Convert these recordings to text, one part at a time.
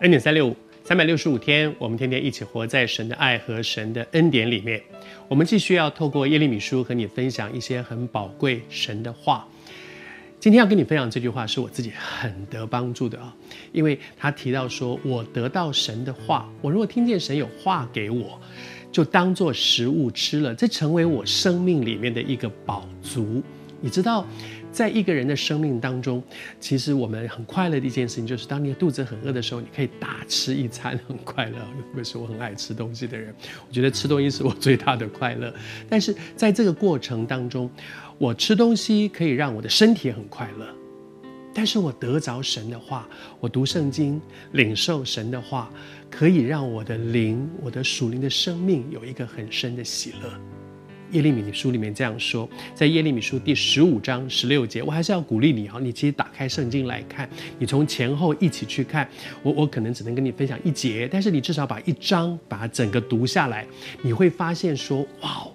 恩典三六五，三百六十五天，我们天天一起活在神的爱和神的恩典里面。我们继续要透过耶利米书和你分享一些很宝贵神的话。今天要跟你分享这句话，是我自己很得帮助的啊，因为他提到说，我得到神的话，我如果听见神有话给我，就当做食物吃了，这成为我生命里面的一个饱足。你知道，在一个人的生命当中，其实我们很快乐的一件事情，就是当你肚子很饿的时候，你可以大吃一餐，很快乐。特别是我很爱吃东西的人，我觉得吃东西是我最大的快乐。但是在这个过程当中，我吃东西可以让我的身体很快乐，但是我得着神的话，我读圣经，领受神的话，可以让我的灵，我的属灵的生命有一个很深的喜乐。耶利米书里面这样说，在耶利米书第十五章十六节，我还是要鼓励你啊，你其实打开圣经来看，你从前后一起去看，我我可能只能跟你分享一节，但是你至少把一章把整个读下来，你会发现说，哇，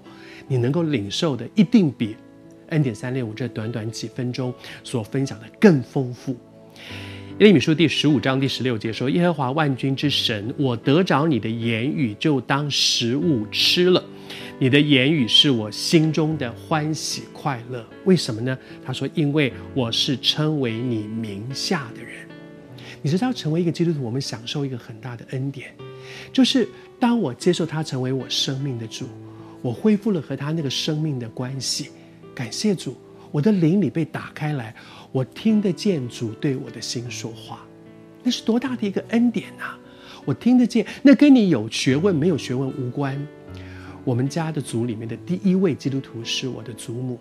你能够领受的一定比恩典三六五这短短几分钟所分享的更丰富。耶利米书第十五章第十六节说：“耶和华万军之神，我得着你的言语，就当食物吃了。”你的言语是我心中的欢喜快乐，为什么呢？他说：“因为我是称为你名下的人。”你知道，成为一个基督徒，我们享受一个很大的恩典，就是当我接受他成为我生命的主，我恢复了和他那个生命的关系。感谢主，我的灵里被打开来，我听得见主对我的心说话，那是多大的一个恩典啊！我听得见，那跟你有学问没有学问无关。我们家的族里面的第一位基督徒是我的祖母。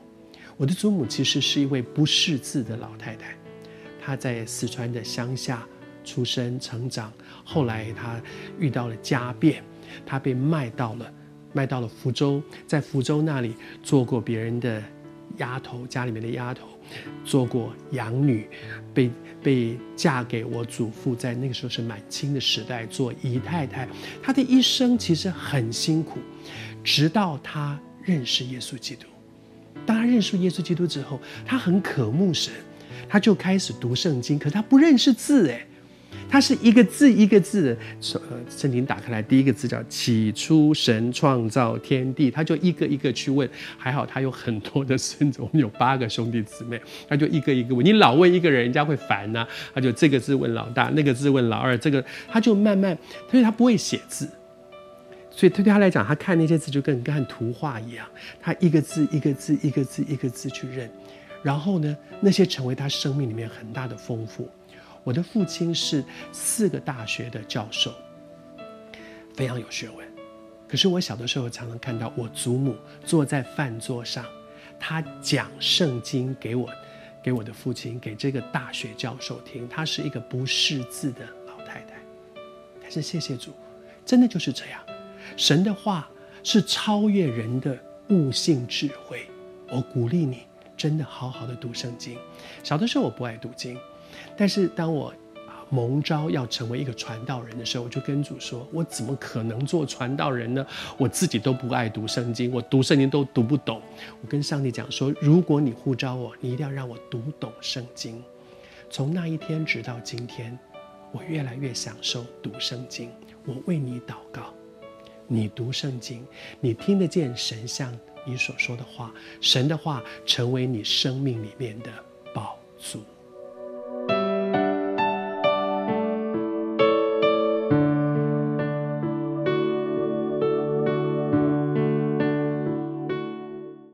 我的祖母其实是一位不识字的老太太，她在四川的乡下出生成长，后来她遇到了家变，她被卖到了卖到了福州，在福州那里做过别人的丫头，家里面的丫头，做过养女，被被嫁给我祖父，在那个时候是满清的时代做姨太太。她的一生其实很辛苦。直到她认识耶稣基督，当她认识耶稣基督之后，她很渴慕神，她就开始读圣经。可她不认识字，诶，他是一个字一个字，呃，圣经打开来，第一个字叫“起初神创造天地”，他就一个一个去问。还好他有很多的孙子，我们有八个兄弟姊妹，他就一个一个问。你老问一个人，人家会烦呐、他就这个字问老大，那个字问老二，这个他就慢慢，所以他不会写字。所以他对他来讲，他看那些字就跟看图画一样，他一个字一个字一个字一个字去认，然后呢，那些成为他生命里面很大的丰富。我的父亲是四个大学的教授，非常有学问。可是我小的时候常常看到我祖母坐在饭桌上，她讲圣经给我，给我的父亲，给这个大学教授听。她是一个不识字的老太太，但是谢谢主，真的就是这样。神的话是超越人的悟性智慧，我鼓励你真的好好的读圣经。小的时候我不爱读经，但是当我蒙召要成为一个传道人的时候，我就跟主说：我怎么可能做传道人呢？我自己都不爱读圣经，我读圣经都读不懂。我跟上帝讲说：如果你呼召我，你一定要让我读懂圣经。从那一天直到今天，我越来越享受读圣经。我为你祷告。你读圣经，你听得见神像你所说的话，神的话成为你生命里面的宝足。